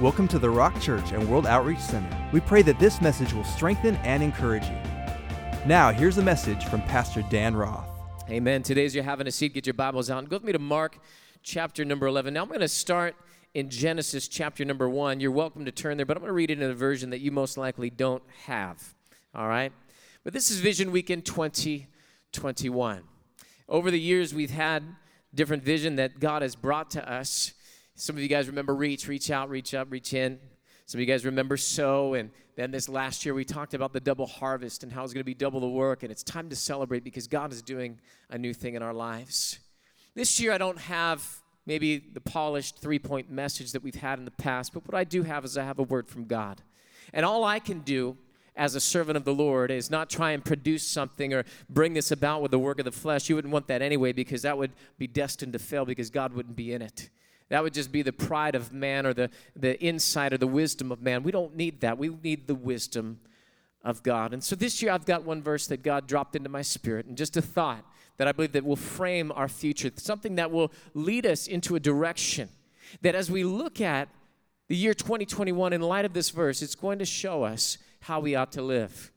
Welcome to the Rock Church and World Outreach Center. We pray that this message will strengthen and encourage you. Now, here's a message from Pastor Dan Roth. Amen. Today, as you're having a seat, get your Bibles out. Go with me to Mark chapter number 11. Now, I'm going to start in Genesis chapter number 1. You're welcome to turn there, but I'm going to read it in a version that you most likely don't have. All right? But this is Vision Weekend 2021. Over the years, we've had different vision that God has brought to us. Some of you guys remember reach, reach out, reach up, reach in. Some of you guys remember sow. And then this last year, we talked about the double harvest and how it's going to be double the work. And it's time to celebrate because God is doing a new thing in our lives. This year, I don't have maybe the polished three point message that we've had in the past, but what I do have is I have a word from God. And all I can do as a servant of the Lord is not try and produce something or bring this about with the work of the flesh. You wouldn't want that anyway because that would be destined to fail because God wouldn't be in it. That would just be the pride of man or the, the insight or the wisdom of man. We don't need that. We need the wisdom of God. And so this year I've got one verse that God dropped into my spirit and just a thought that I believe that will frame our future, something that will lead us into a direction that as we look at the year 2021 in light of this verse, it's going to show us how we ought to live.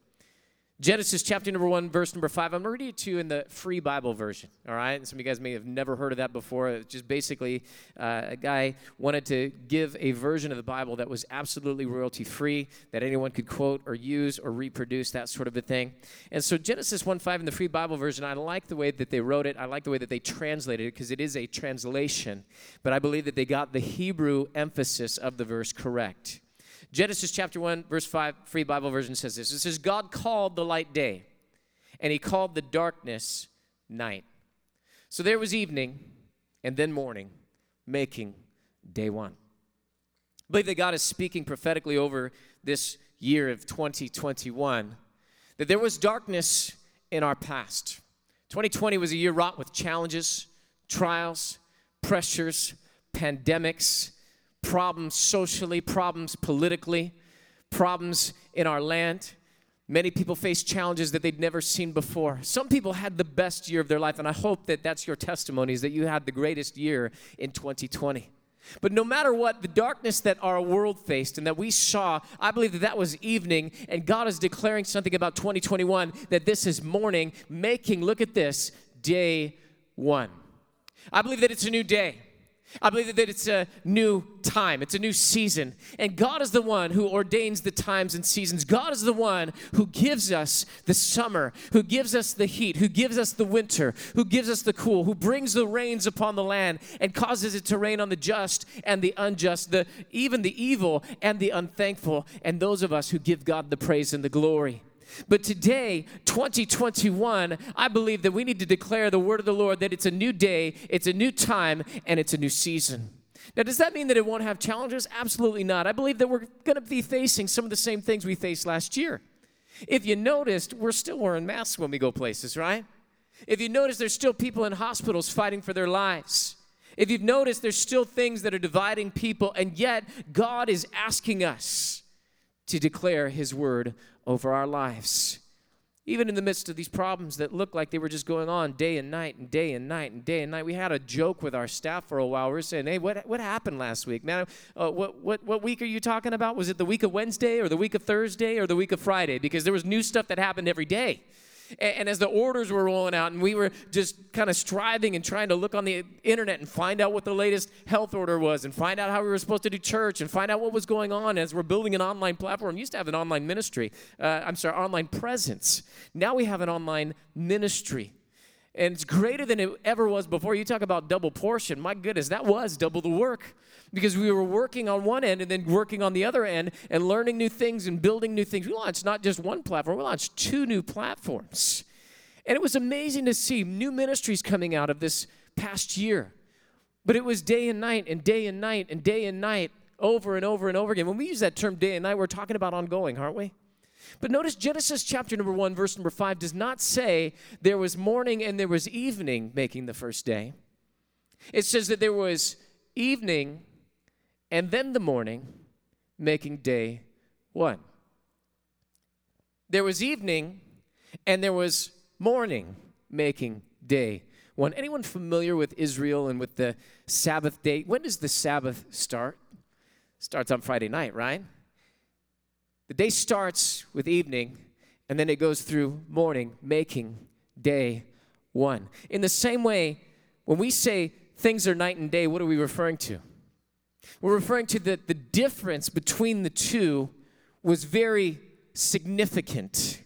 Genesis chapter number one, verse number five. I'm reading it to you in the free Bible version. All right, and some of you guys may have never heard of that before. It's just basically uh, a guy wanted to give a version of the Bible that was absolutely royalty free, that anyone could quote or use or reproduce, that sort of a thing. And so Genesis 1 5 in the free Bible version, I like the way that they wrote it. I like the way that they translated it because it is a translation, but I believe that they got the Hebrew emphasis of the verse correct. Genesis chapter 1, verse 5, free Bible version says this. It says, God called the light day, and he called the darkness night. So there was evening and then morning, making day one. I believe that God is speaking prophetically over this year of 2021 that there was darkness in our past. 2020 was a year wrought with challenges, trials, pressures, pandemics, problems socially, problems politically, problems in our land. Many people face challenges that they'd never seen before. Some people had the best year of their life, and I hope that that's your testimony, is that you had the greatest year in 2020. But no matter what, the darkness that our world faced and that we saw, I believe that that was evening, and God is declaring something about 2021 that this is morning, making, look at this, day one. I believe that it's a new day. I believe that it's a new time, it's a new season. And God is the one who ordains the times and seasons. God is the one who gives us the summer, who gives us the heat, who gives us the winter, who gives us the cool, who brings the rains upon the land and causes it to rain on the just and the unjust, the even the evil and the unthankful, and those of us who give God the praise and the glory. But today, 2021, I believe that we need to declare the word of the Lord that it's a new day, it's a new time, and it's a new season. Now, does that mean that it won't have challenges? Absolutely not. I believe that we're going to be facing some of the same things we faced last year. If you noticed, we're still wearing masks when we go places, right? If you notice, there's still people in hospitals fighting for their lives. If you've noticed, there's still things that are dividing people, and yet God is asking us to declare His word over our lives. Even in the midst of these problems that looked like they were just going on day and night and day and night and day and night, we had a joke with our staff for a while. We were saying, "Hey, what what happened last week, man? Uh, what what what week are you talking about? Was it the week of Wednesday or the week of Thursday or the week of Friday? Because there was new stuff that happened every day." And, and as the orders were rolling out, and we were just kind of striving and trying to look on the internet and find out what the latest health order was, and find out how we were supposed to do church, and find out what was going on as we're building an online platform. We used to have an online ministry, uh, I'm sorry, online presence. Now we have an online ministry and it's greater than it ever was before. You talk about double portion. My goodness, that was double the work because we were working on one end and then working on the other end and learning new things and building new things. We launched not just one platform, we launched two new platforms. And it was amazing to see new ministries coming out of this past year. But it was day and night and day and night and day and night over and over and over again. When we use that term day and night, we're talking about ongoing, aren't we? But notice Genesis chapter number 1, verse number 5 does not say there was morning and there was evening making the first day. It says that there was evening and then the morning making day 1. There was evening and there was morning making day 1. Anyone familiar with Israel and with the Sabbath day? When does the Sabbath start? Starts on Friday night, right? The day starts with evening, and then it goes through morning, making day one. In the same way, when we say things are night and day, what are we referring to? We're referring to that the difference between the two was very significant.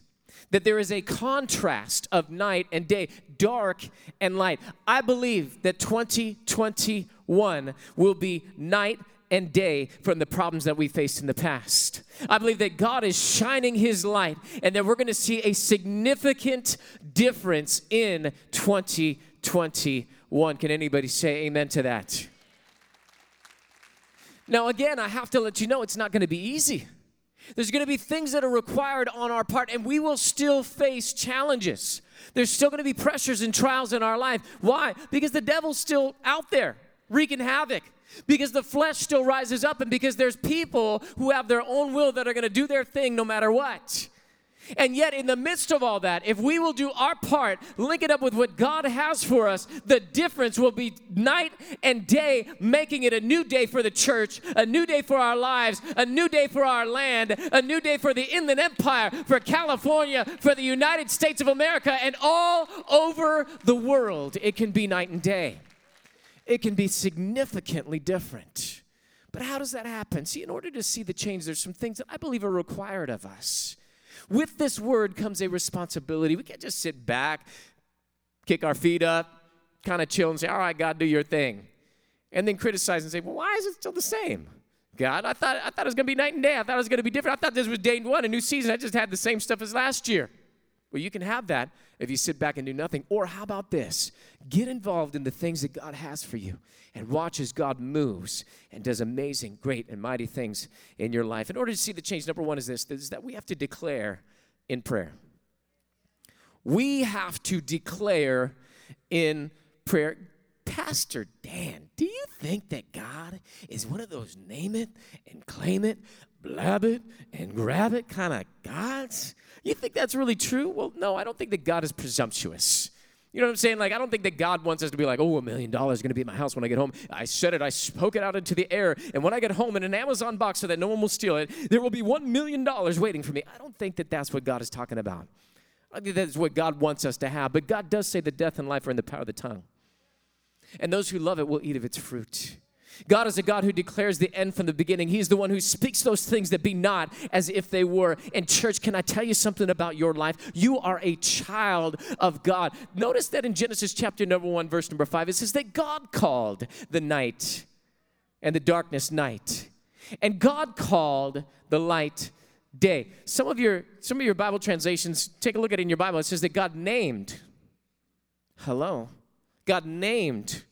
That there is a contrast of night and day, dark and light. I believe that 2021 will be night and day from the problems that we faced in the past. I believe that God is shining His light and that we're going to see a significant difference in 2021. Can anybody say amen to that? Now, again, I have to let you know it's not going to be easy. There's going to be things that are required on our part, and we will still face challenges. There's still going to be pressures and trials in our life. Why? Because the devil's still out there wreaking havoc because the flesh still rises up and because there's people who have their own will that are going to do their thing no matter what. And yet, in the midst of all that, if we will do our part, link it up with what God has for us, the difference will be night and day, making it a new day for the church, a new day for our lives, a new day for our land, a new day for the Inland Empire, for California, for the United States of America, and all over the world. It can be night and day it can be significantly different. But how does that happen? See, in order to see the change, there's some things that I believe are required of us. With this word comes a responsibility. We can't just sit back, kick our feet up, kind of chill and say, All right, God, do your thing. And then criticize and say, Well, why is it still the same? God, I thought, I thought it was going to be night and day. I thought it was going to be different. I thought this was day one, a new season. I just had the same stuff as last year. Well, you can have that if you sit back and do nothing. Or how about this? Get involved in the things that God has for you and watch as God moves and does amazing, great, and mighty things in your life. In order to see the change, number one is this is that we have to declare in prayer. We have to declare in prayer. Pastor Dan, do you think that God is one of those name it and claim it, blab it and grab it kind of gods? You think that's really true? Well, no, I don't think that God is presumptuous. You know what I'm saying? Like, I don't think that God wants us to be like, oh, a million dollars is going to be in my house when I get home. I said it, I spoke it out into the air. And when I get home in an Amazon box so that no one will steal it, there will be $1 million waiting for me. I don't think that that's what God is talking about. I think that's what God wants us to have. But God does say that death and life are in the power of the tongue. And those who love it will eat of its fruit. God is a God who declares the end from the beginning. He's the one who speaks those things that be not as if they were. And, church, can I tell you something about your life? You are a child of God. Notice that in Genesis chapter number one, verse number five, it says that God called the night and the darkness night. And God called the light day. Some of your some of your Bible translations, take a look at it in your Bible. It says that God named. Hello. God named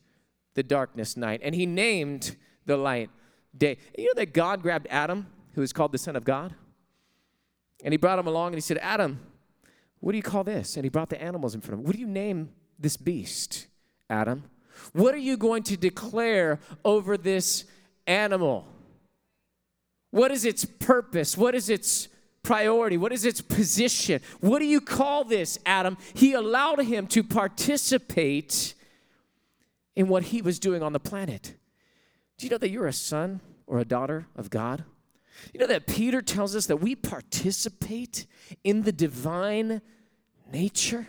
the darkness night, and he named the light day. You know that God grabbed Adam, who is called the Son of God, and he brought him along and he said, Adam, what do you call this? And he brought the animals in front of him. What do you name this beast, Adam? What are you going to declare over this animal? What is its purpose? What is its priority? What is its position? What do you call this, Adam? He allowed him to participate in what he was doing on the planet. Do you know that you're a son or a daughter of God? You know that Peter tells us that we participate in the divine nature?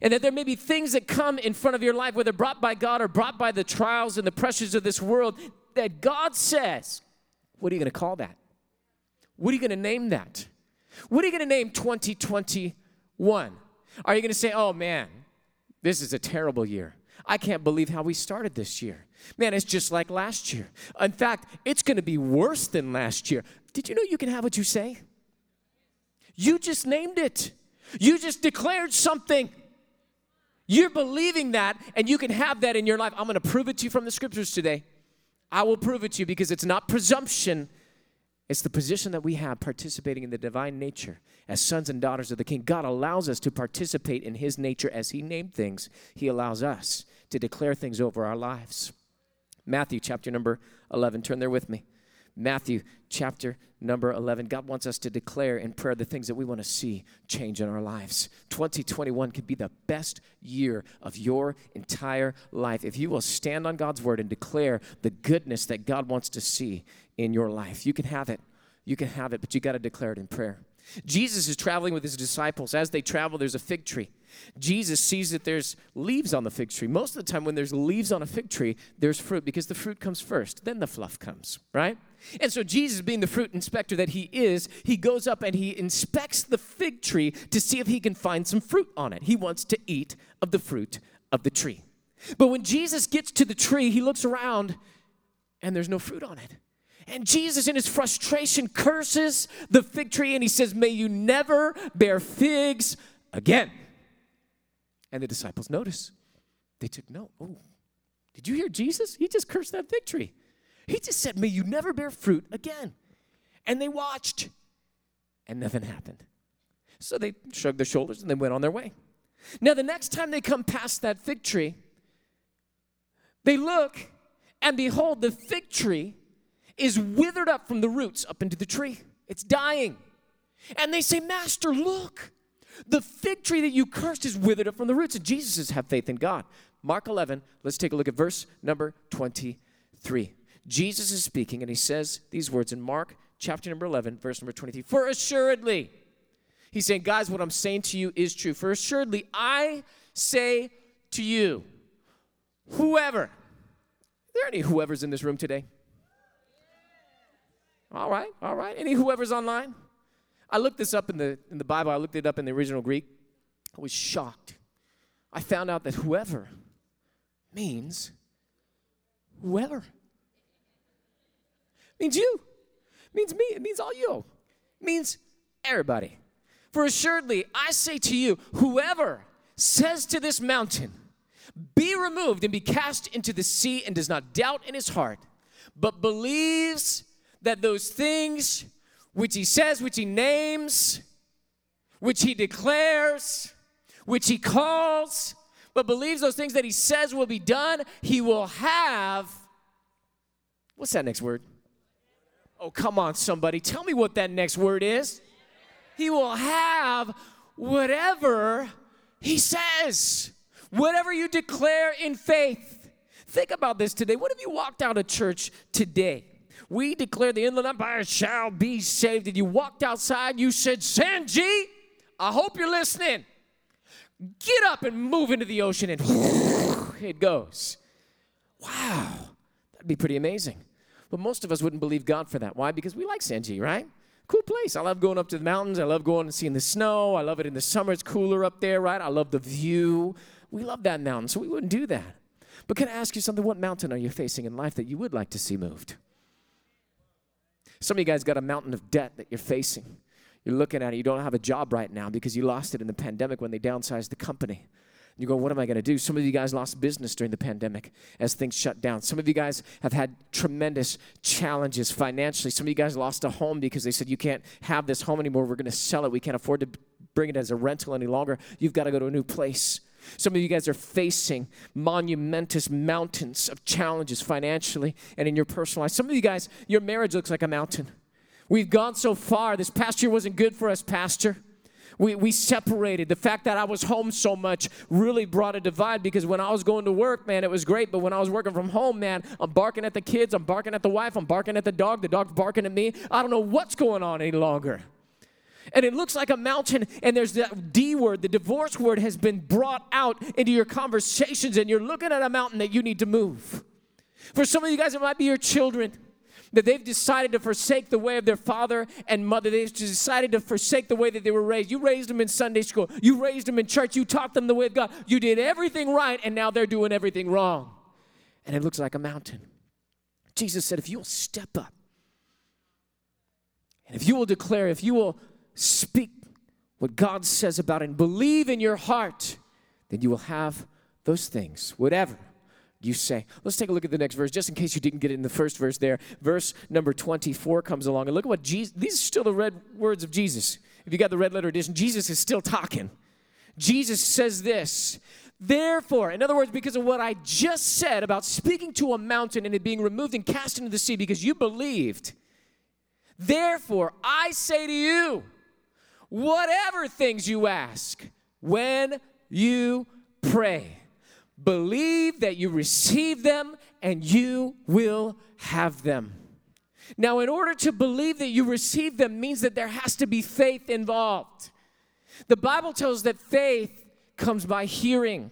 And that there may be things that come in front of your life, whether brought by God or brought by the trials and the pressures of this world, that God says, What are you going to call that? What are you going to name that? What are you going to name 2021? Are you going to say, Oh man, this is a terrible year? I can't believe how we started this year. Man, it's just like last year. In fact, it's going to be worse than last year. Did you know you can have what you say? You just named it. You just declared something. You're believing that, and you can have that in your life. I'm going to prove it to you from the scriptures today. I will prove it to you because it's not presumption, it's the position that we have participating in the divine nature as sons and daughters of the King. God allows us to participate in His nature as He named things. He allows us to declare things over our lives. Matthew chapter number 11. Turn there with me. Matthew chapter number 11. God wants us to declare in prayer the things that we want to see change in our lives. 2021 could be the best year of your entire life if you will stand on God's word and declare the goodness that God wants to see in your life. You can have it. You can have it, but you got to declare it in prayer. Jesus is traveling with his disciples. As they travel, there's a fig tree. Jesus sees that there's leaves on the fig tree. Most of the time, when there's leaves on a fig tree, there's fruit because the fruit comes first, then the fluff comes, right? And so, Jesus, being the fruit inspector that he is, he goes up and he inspects the fig tree to see if he can find some fruit on it. He wants to eat of the fruit of the tree. But when Jesus gets to the tree, he looks around and there's no fruit on it. And Jesus, in his frustration, curses the fig tree and he says, May you never bear figs again. And the disciples notice. They took note. Oh, did you hear Jesus? He just cursed that fig tree. He just said, May you never bear fruit again. And they watched, and nothing happened. So they shrugged their shoulders and they went on their way. Now, the next time they come past that fig tree, they look, and behold, the fig tree is withered up from the roots up into the tree. It's dying. And they say, Master, look, the fig tree that you cursed is withered up from the roots. And Jesus says, Have faith in God. Mark 11, let's take a look at verse number 23. Jesus is speaking, and he says these words in Mark chapter number 11, verse number 23. For assuredly, he's saying, Guys, what I'm saying to you is true. For assuredly, I say to you, whoever, are there any whoever's in this room today? All right, all right. Any whoever's online? I looked this up in the, in the Bible, I looked it up in the original Greek. I was shocked. I found out that whoever means whoever. Means you. Means me. It means all you. It means everybody. For assuredly, I say to you, whoever says to this mountain, be removed and be cast into the sea, and does not doubt in his heart, but believes that those things which he says, which he names, which he declares, which he calls, but believes those things that he says will be done, he will have. What's that next word? Oh, come on, somebody. Tell me what that next word is. He will have whatever he says, whatever you declare in faith. Think about this today. What if you walked out of church today we declare the inland empire shall be saved. And you walked outside, you said, Sanji, I hope you're listening. Get up and move into the ocean, and it goes. Wow, that'd be pretty amazing. But most of us wouldn't believe God for that. Why? Because we like Sanji, right? Cool place. I love going up to the mountains. I love going and seeing the snow. I love it in the summer. It's cooler up there, right? I love the view. We love that mountain, so we wouldn't do that. But can I ask you something? What mountain are you facing in life that you would like to see moved? Some of you guys got a mountain of debt that you're facing. You're looking at it, you don't have a job right now because you lost it in the pandemic when they downsized the company. You go, what am I going to do? Some of you guys lost business during the pandemic as things shut down. Some of you guys have had tremendous challenges financially. Some of you guys lost a home because they said, you can't have this home anymore. We're going to sell it. We can't afford to bring it as a rental any longer. You've got to go to a new place. Some of you guys are facing monumentous mountains of challenges financially and in your personal life. Some of you guys, your marriage looks like a mountain. We've gone so far. This past year wasn't good for us, Pastor. We, we separated. The fact that I was home so much really brought a divide because when I was going to work, man, it was great. But when I was working from home, man, I'm barking at the kids, I'm barking at the wife, I'm barking at the dog, the dog's barking at me. I don't know what's going on any longer and it looks like a mountain, and there's that D word, the divorce word has been brought out into your conversations, and you're looking at a mountain that you need to move. For some of you guys, it might be your children that they've decided to forsake the way of their father and mother. They've decided to forsake the way that they were raised. You raised them in Sunday school, you raised them in church, you taught them the way of God. You did everything right, and now they're doing everything wrong. And it looks like a mountain. Jesus said, if you'll step up, and if you will declare, if you will speak what God says about it and believe in your heart, then you will have those things, whatever you say. Let's take a look at the next verse, just in case you didn't get it in the first verse there. Verse number 24 comes along, and look at what Jesus, these are still the red words of Jesus. If you got the red letter edition, Jesus is still talking. Jesus says this, Therefore, in other words, because of what I just said about speaking to a mountain and it being removed and cast into the sea, because you believed Therefore, I say to you, whatever things you ask, when you pray, believe that you receive them and you will have them. Now, in order to believe that you receive them means that there has to be faith involved. The Bible tells that faith comes by hearing,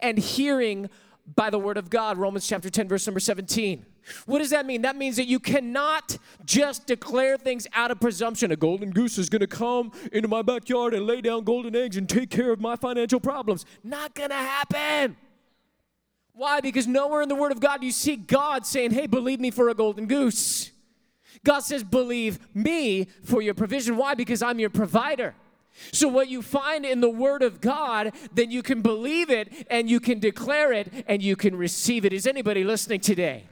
and hearing by the word of God. Romans chapter 10, verse number 17. What does that mean? That means that you cannot just declare things out of presumption. A golden goose is going to come into my backyard and lay down golden eggs and take care of my financial problems. Not going to happen. Why? Because nowhere in the Word of God do you see God saying, Hey, believe me for a golden goose. God says, Believe me for your provision. Why? Because I'm your provider. So, what you find in the Word of God, then you can believe it and you can declare it and you can receive it. Is anybody listening today?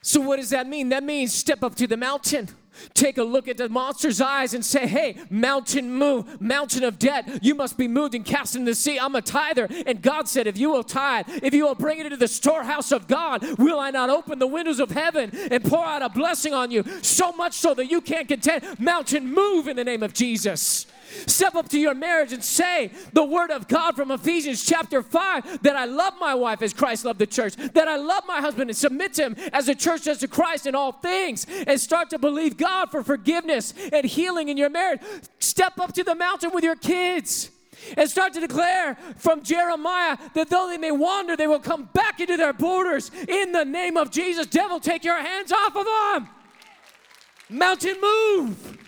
So, what does that mean? That means step up to the mountain. Take a look at the monster's eyes and say, Hey, mountain move, mountain of debt, you must be moved and cast into the sea. I'm a tither. And God said, If you will tithe, if you will bring it into the storehouse of God, will I not open the windows of heaven and pour out a blessing on you? So much so that you can't contend. Mountain move in the name of Jesus. Step up to your marriage and say the word of God from Ephesians chapter 5 that I love my wife as Christ loved the church, that I love my husband and submit to him as the church does to Christ in all things, and start to believe God for forgiveness and healing in your marriage. Step up to the mountain with your kids and start to declare from Jeremiah that though they may wander, they will come back into their borders in the name of Jesus. Devil, take your hands off of them. Mountain move.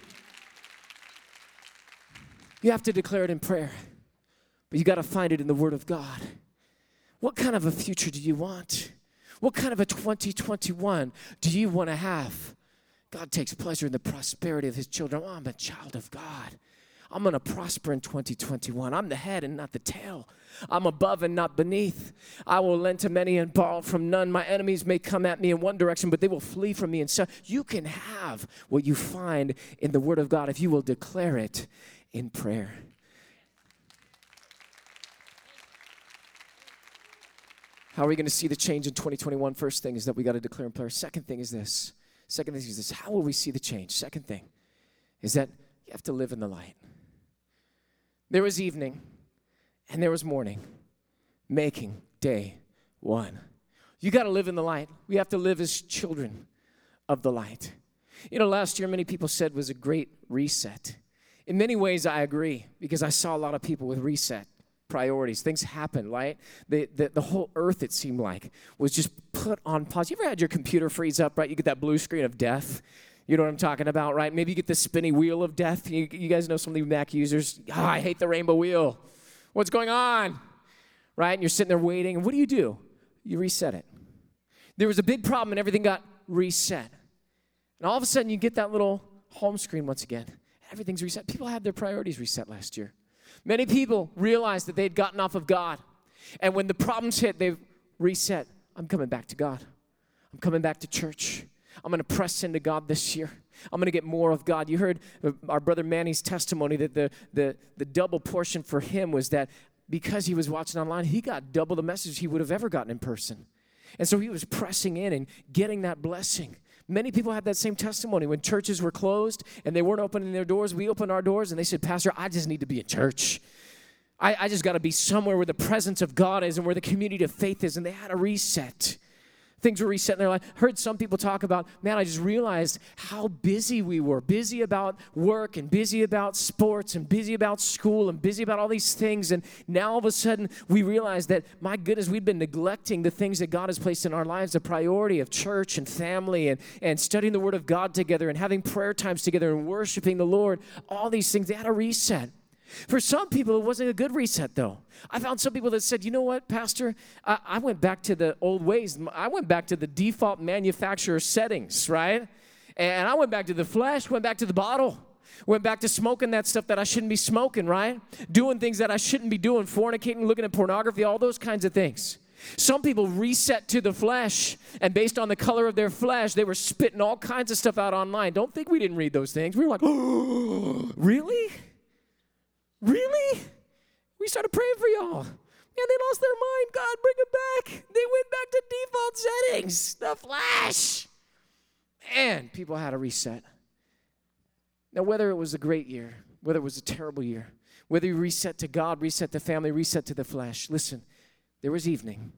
You have to declare it in prayer, but you got to find it in the Word of God. What kind of a future do you want? What kind of a 2021 do you want to have? God takes pleasure in the prosperity of His children. Oh, I'm a child of God. I'm going to prosper in 2021. I'm the head and not the tail. I'm above and not beneath. I will lend to many and borrow from none. My enemies may come at me in one direction, but they will flee from me. And so you can have what you find in the Word of God if you will declare it in prayer. How are we going to see the change in 2021? First thing is that we got to declare in prayer. Second thing is this. Second thing is this. How will we see the change? Second thing is that you have to live in the light. There was evening and there was morning, making day one. You got to live in the light. We have to live as children of the light. You know, last year, many people said was a great reset. In many ways, I agree because I saw a lot of people with reset priorities. Things happen, right? The, the, the, whole earth, it seemed like, was just put on pause. You ever had your computer freeze up, right? You get that blue screen of death. You know what I'm talking about, right? Maybe you get the spinny wheel of death. You, you guys know some of the Mac users. Oh, I hate the rainbow wheel. What's going on? Right? And you're sitting there waiting. And what do you do? You reset it. There was a big problem and everything got reset. And all of a sudden, you get that little home screen once again everything's reset. People had their priorities reset last year. Many people realized that they'd gotten off of God. And when the problems hit, they've reset. I'm coming back to God. I'm coming back to church. I'm going to press into God this year. I'm going to get more of God. You heard uh, our brother Manny's testimony that the, the, the double portion for him was that because he was watching online, he got double the message he would have ever gotten in person. And so he was pressing in and getting that blessing. Many people had that same testimony. When churches were closed and they weren't opening their doors, we opened our doors and they said, Pastor, I just need to be in church. I, I just got to be somewhere where the presence of God is and where the community of faith is. And they had a reset. Things were reset in their life. Heard some people talk about, man, I just realized how busy we were. Busy about work and busy about sports and busy about school and busy about all these things. And now all of a sudden we realize that, my goodness, we've been neglecting the things that God has placed in our lives, the priority of church and family and, and studying the Word of God together and having prayer times together and worshiping the Lord. All these things, they had a reset. For some people, it wasn't a good reset, though. I found some people that said, you know what, Pastor, I, I, went back to the old ways. I went back to the default manufacturer settings, right? And I went back to the flesh, went back to the bottle, went back to smoking that stuff that I shouldn't be smoking, right? Doing things that I shouldn't be doing, fornicating, looking at pornography, all those kinds of things. Some people reset to the flesh, and based on the color of their flesh, they were spitting all kinds of stuff out online. Don't think we didn't read those things. We were like, oh, really? Really? We started praying for y'all. And they lost their mind. God, bring them back. They went back to default settings. The flash. man, people had a reset. Now, whether it was a great year, whether it was a terrible year, whether you reset to God, reset to family, reset to the flesh, listen, there was evening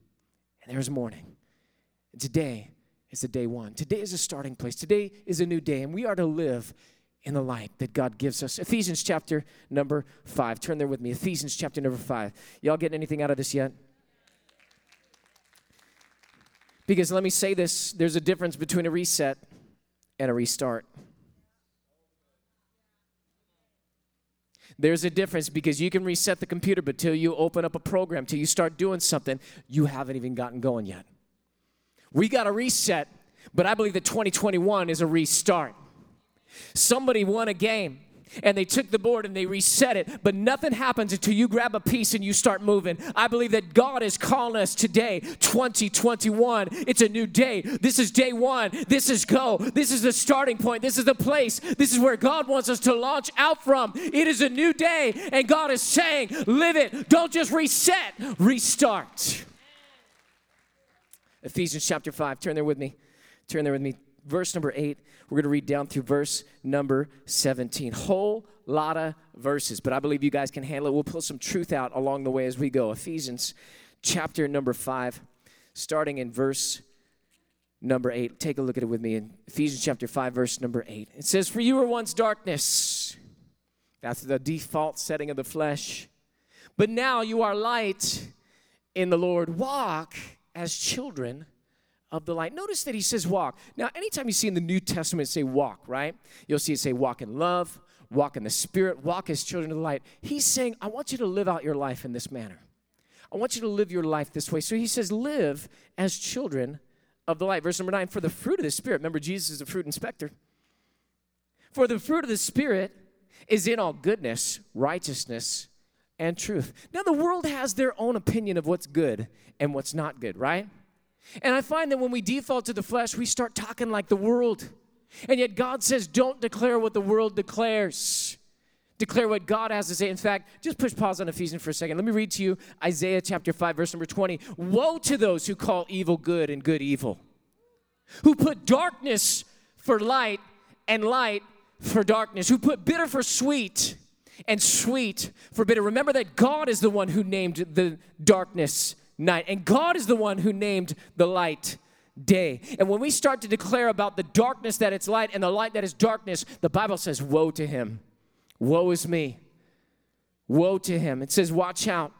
and there was morning. And today is the day one. Today is a starting place. Today is a new day, and we are to live in the light that God gives us. Ephesians chapter number five. Turn there with me. Ephesians chapter number five. Y'all getting anything out of this yet? Because let me say this there's a difference between a reset and a restart. There's a difference because you can reset the computer, but till you open up a program, till you start doing something, you haven't even gotten going yet. We got a reset, but I believe that 2021 is a restart. Somebody won a game and they took the board and they reset it, but nothing happens until you grab a piece and you start moving. I believe that God is calling us today, 2021. It's a new day. This is day one. This is go. This is the starting point. This is the place. This is where God wants us to launch out from. It is a new day, and God is saying, live it. Don't just reset, restart. Ephesians chapter 5. Turn there with me. Turn there with me. Verse number 8. We're going to read down through verse number 17. Whole lot of verses, but I believe you guys can handle it. We'll pull some truth out along the way as we go. Ephesians chapter number 5, starting in verse number 8. Take a look at it with me in Ephesians chapter 5, verse number 8. It says, For you were once darkness. That's the default setting of the flesh. But now you are light in the Lord. Walk as children of the light. Notice that he says walk. Now, anytime you see in the New Testament say walk, right? You'll see it say walk in love, walk in the Spirit, walk as children of the light. He's saying, I want you to live out your life in this manner. I want you to live your life this way. So he says, live as children of the light. Verse number nine, for the fruit of the Spirit. Remember, Jesus is the fruit inspector. For the fruit of the Spirit is in all goodness, righteousness, and truth. Now, the world has their own opinion of what's good and what's not good, right? And I find that when we default to the flesh, we start talking like the world. And yet God says, don't declare what the world declares. Declare what God has to say. In fact, just push pause on Ephesians for a second. Let me read to you Isaiah chapter 5, verse number 20. Woe to those who call evil good and good evil, who put darkness for light and light for darkness, who put bitter for sweet and sweet for bitter. Remember that God is the one who named the darkness night. And God is the one who named the light day. And when we start to declare about the darkness that it's light and the light that is darkness, the Bible says, Woe to him. Woe is me. Woe to him. It says, Watch out.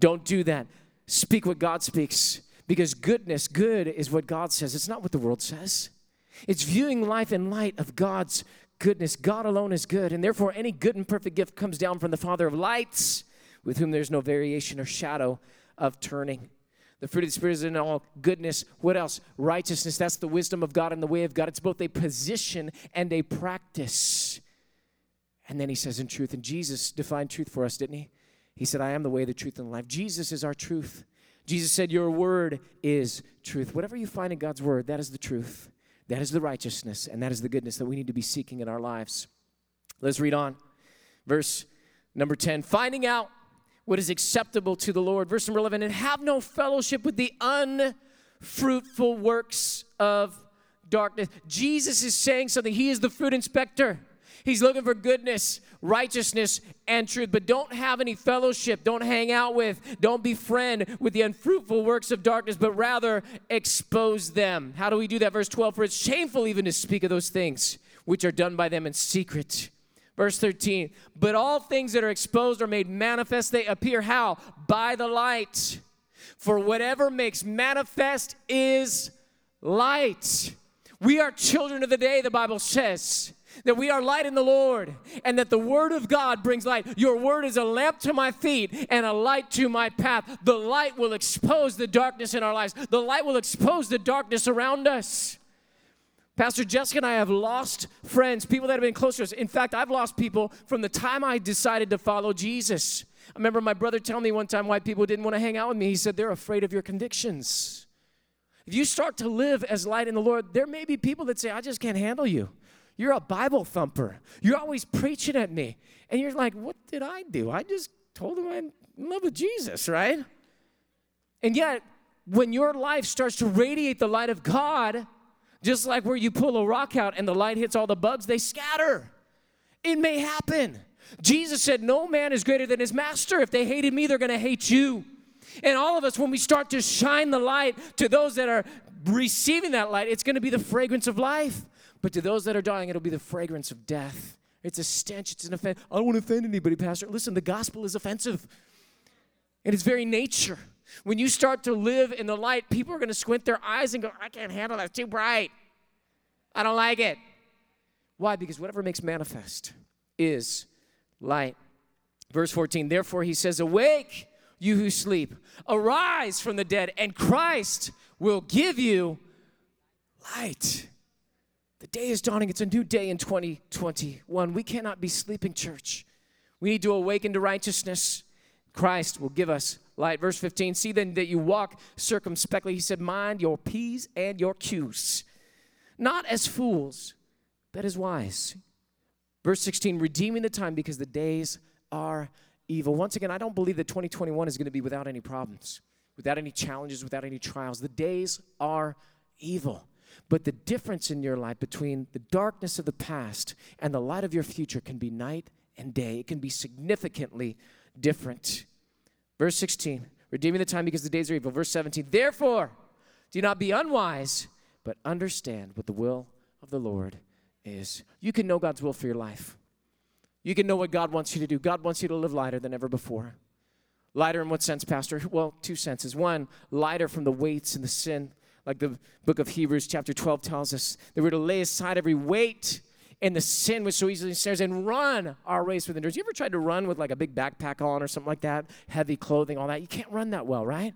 Don't do that. Speak what God speaks. Because goodness, good is what God says. It's not what the world says. It's viewing life in light of God's goodness. God alone is good. And therefore, any good and perfect gift comes down from the Father of lights, with whom there's no variation or shadow of turning. The fruit of the Spirit is in all goodness. What else? Righteousness. That's the wisdom of God and the way of God. It's both a position and a practice. And then he says, in truth. And Jesus defined truth for us, didn't he? He said, I am the way, the truth, and the life. Jesus is our truth. Jesus said, Your word is truth. Whatever you find in God's word, that is the truth. That is the righteousness, and that is the goodness that we need to be seeking in our lives. Let's read on. Verse number 10 finding out what is acceptable to the Lord. Verse number 11, and have no fellowship with the unfruitful works of darkness. Jesus is saying something. He is the fruit inspector. He's looking for goodness, righteousness, and truth. But don't have any fellowship. Don't hang out with, don't befriend with the unfruitful works of darkness, but rather expose them. How do we do that? Verse 12 For it's shameful even to speak of those things which are done by them in secret. Verse 13, but all things that are exposed are made manifest. They appear how? By the light. For whatever makes manifest is light. We are children of the day, the Bible says. That we are light in the Lord and that the Word of God brings light. Your Word is a lamp to my feet and a light to my path. The light will expose the darkness in our lives, the light will expose the darkness around us. Pastor Jessica and I have lost friends, people that have been close to us. In fact, I've lost people from the time I decided to follow Jesus. I remember my brother telling me one time why people didn't want to hang out with me. He said, they're afraid of your convictions. If you start to live as light in the Lord, there may be people that say, I just can't handle you. You're a Bible thumper. You're always preaching at me. And you're like, what did I do? I just told them I'm in love with Jesus, right? And yet, when your life starts to radiate the light of God, Just like where you pull a rock out and the light hits all the bugs, they scatter. It may happen. Jesus said, No man is greater than his master. If they hated me, they're going to hate you. And all of us, when we start to shine the light to those that are receiving that light, it's going to be the fragrance of life. But to those that are dying, it'll be the fragrance of death. It's a stench, it's an offense. I don't want to offend anybody, Pastor. Listen, the gospel is offensive in its very nature. When you start to live in the light, people are going to squint their eyes and go, I can't handle that. It's too bright. I don't like it. Why? Because whatever makes manifest is light. Verse 14, therefore he says, Awake, you who sleep, arise from the dead, and Christ will give you light. The day is dawning. It's a new day in 2021. We cannot be sleeping, church. We need to awaken to righteousness. Christ will give us light. Verse 15, see then that you walk circumspectly. He said, Mind your P's and your Q's, not as fools, but as wise. Verse 16, redeeming the time because the days are evil. Once again, I don't believe that 2021 is going to be without any problems, without any challenges, without any trials. The days are evil. But the difference in your life between the darkness of the past and the light of your future can be night and day. It can be significantly different. Verse 16, redeeming the time because the days are evil. Verse 17, therefore, do not be unwise, but understand what the will of the Lord is. You can know God's will for your life. You can know what God wants you to do. God wants you to live lighter than ever before. Lighter in what sense, Pastor? Well, two senses. One, lighter from the weights and the sin like the book of Hebrews, chapter 12, tells us that we're to lay aside every weight and the sin which so easily ensnares and run our race with endurance. You ever tried to run with like a big backpack on or something like that? Heavy clothing, all that. You can't run that well, right?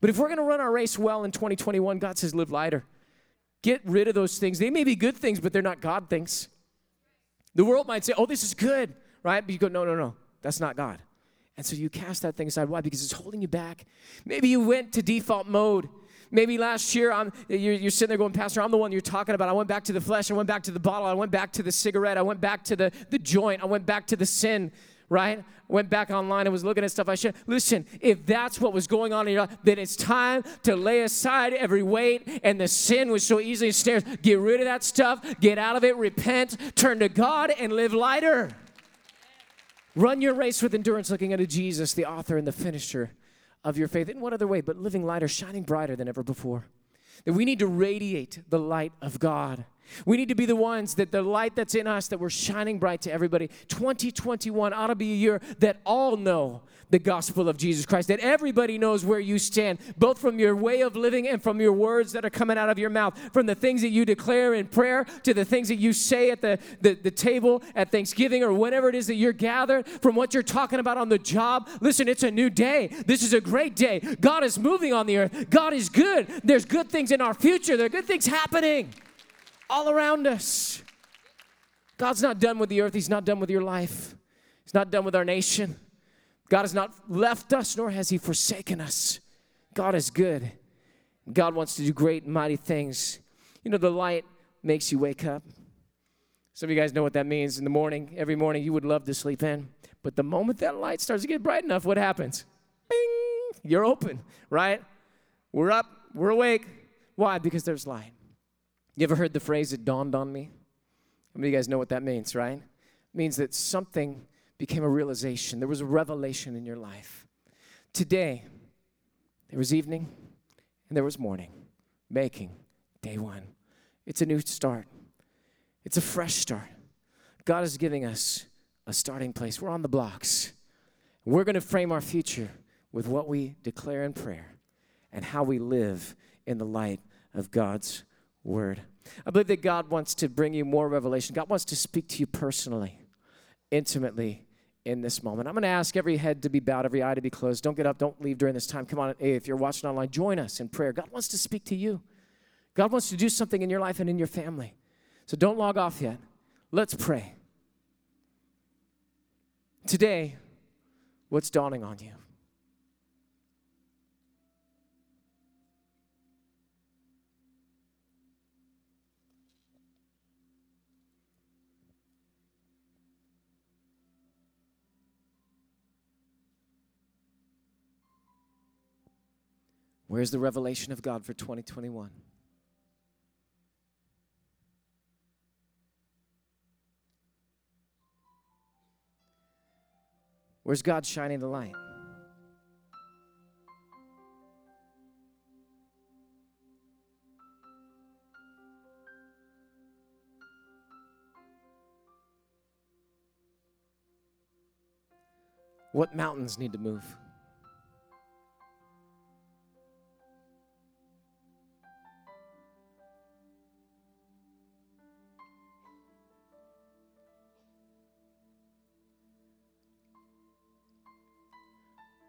But if we're going to run our race well in 2021, God says live lighter. Get rid of those things. They may be good things, but they're not God things. The world might say, oh, this is good, right? But you go, no, no, no, that's not God. And so you cast that thing aside. Why? Because it's holding you back. Maybe you went to default mode Maybe last year I'm, you're, you're sitting there going, Pastor, I'm the one you're talking about. I went back to the flesh. I went back to the bottle. I went back to the cigarette. I went back to the, the joint. I went back to the sin right? Went back online and was looking at stuff I should. Listen, if that's what was going on in your life, then it's time to lay aside every weight and the sin which so easily snares. Get rid of that stuff, get out of it, repent, turn to God, and live lighter. Run your race with endurance, looking unto Jesus, the author and the finisher of your faith. In what other way but living lighter, shining brighter than ever before? That we need to radiate the light of God. We need to be the ones that the light that's in us that we're shining bright to everybody. 2021 ought to be a year that all know the gospel of Jesus Christ, that everybody knows where you stand, both from your way of living and from your words that are coming out of your mouth, from the things that you declare in prayer to the things that you say at the, the, the table at Thanksgiving or whenever it is that you're gathered, from what you're talking about on the job. Listen, it's a new day. This is a great day. God is moving on the earth. God is good. There's good things in our future, there are good things happening all around us. God's not done with the earth, He's not done with your life, He's not done with our nation. God has not left us, nor has He forsaken us. God is good. God wants to do great and mighty things. You know, the light makes you wake up. Some of you guys know what that means. In the morning, every morning, you would love to sleep in. But the moment that light starts to get bright enough, what happens? Bing! You're open, right? We're up, we're awake. Why? Because there's light. You ever heard the phrase, it dawned on me? How many of you guys know what that means, right? It means that something became a realization. There was a revelation in your life. Today, there was evening and there was morning, making day one. It's a new start, it's a fresh start. God is giving us a starting place. We're on the blocks. We're going to frame our future with what we declare in prayer and how we live in the light of God's word. I believe that God wants to bring you more revelation. God wants to speak to you personally, intimately in this moment. I'm going to ask every head to be bowed, every eye to be closed. Don't get up, don't leave during this time. Come on, hey, if you're watching online, join us in prayer. God wants to speak to you. God wants to do something in your life and in your family. So don't log off yet. Let's pray. Today, what's dawning on you? Where's the revelation of God for 2021? Where's God shining the light? What mountains need to move?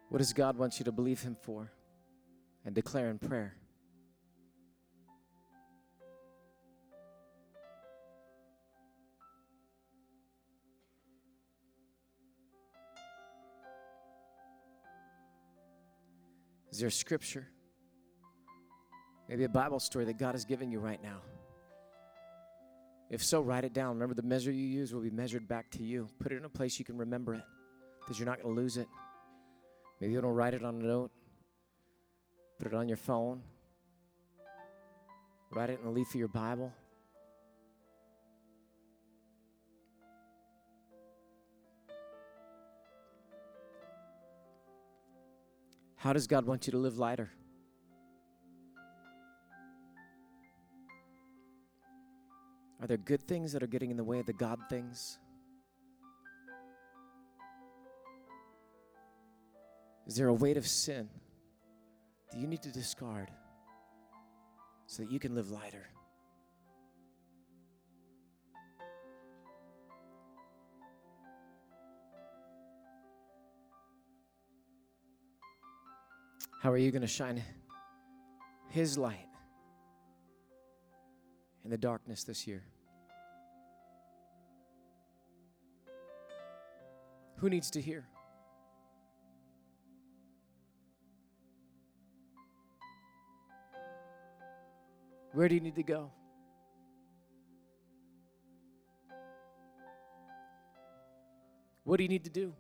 What does God want you to believe Him for and declare in prayer? Is there a scripture? Maybe a Bible story that God is giving you right now. If so, write it down. Remember, the measure you use will be measured back to you. Put it in a place you can remember it because you're not going to lose it. Maybe you don't write it on a note, put it on your phone, write it in the leaf of your Bible. How does God want you to live lighter? Are there good things that are getting in the way of the God things? Is there a weight of sin that you need to discard so that you can live lighter? How are you going to shine His light in the darkness this year? Who needs to hear? Where do you need to go? What do you need to do?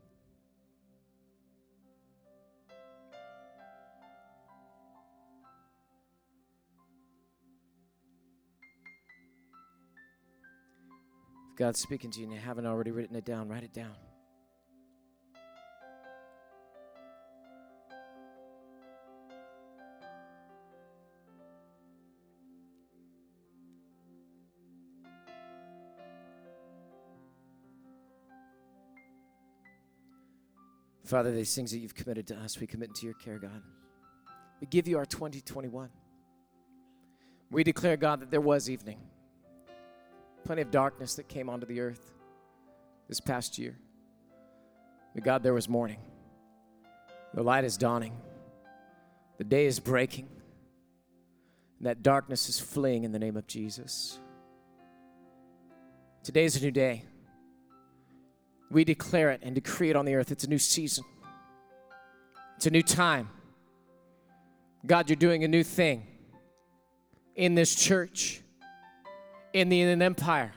If God's speaking to you and you haven't already written it down, write it down. Father, these things that you've committed to us, we commit into your care, God. We give you our 2021. We declare, God, that there was evening, plenty of darkness that came onto the earth this past year. But God, there was morning. The light is dawning, the day is breaking, and that darkness is fleeing in the name of Jesus. Today is a new day. We declare it and decree it on the earth. It's a new season, it's a new time. God, you're doing a new thing in this church, in the Inland Empire,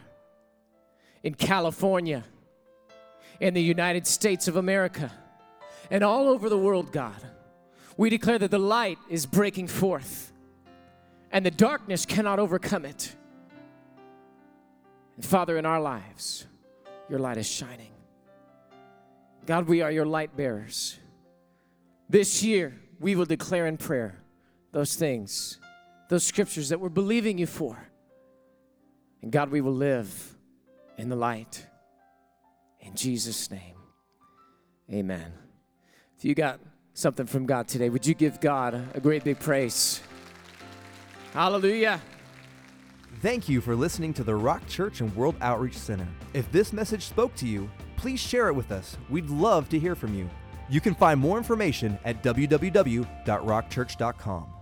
in California, in the United States of America, and all over the world, God. We declare that the light is breaking forth and the darkness cannot overcome it. And Father, in our lives, your light is shining. God, we are your light bearers. This year, we will declare in prayer those things, those scriptures that we're believing you for. And God, we will live in the light. In Jesus' name, amen. If you got something from God today, would you give God a great big praise? Hallelujah. Thank you for listening to the Rock Church and World Outreach Center. If this message spoke to you, please share it with us. We'd love to hear from you. You can find more information at www.rockchurch.com.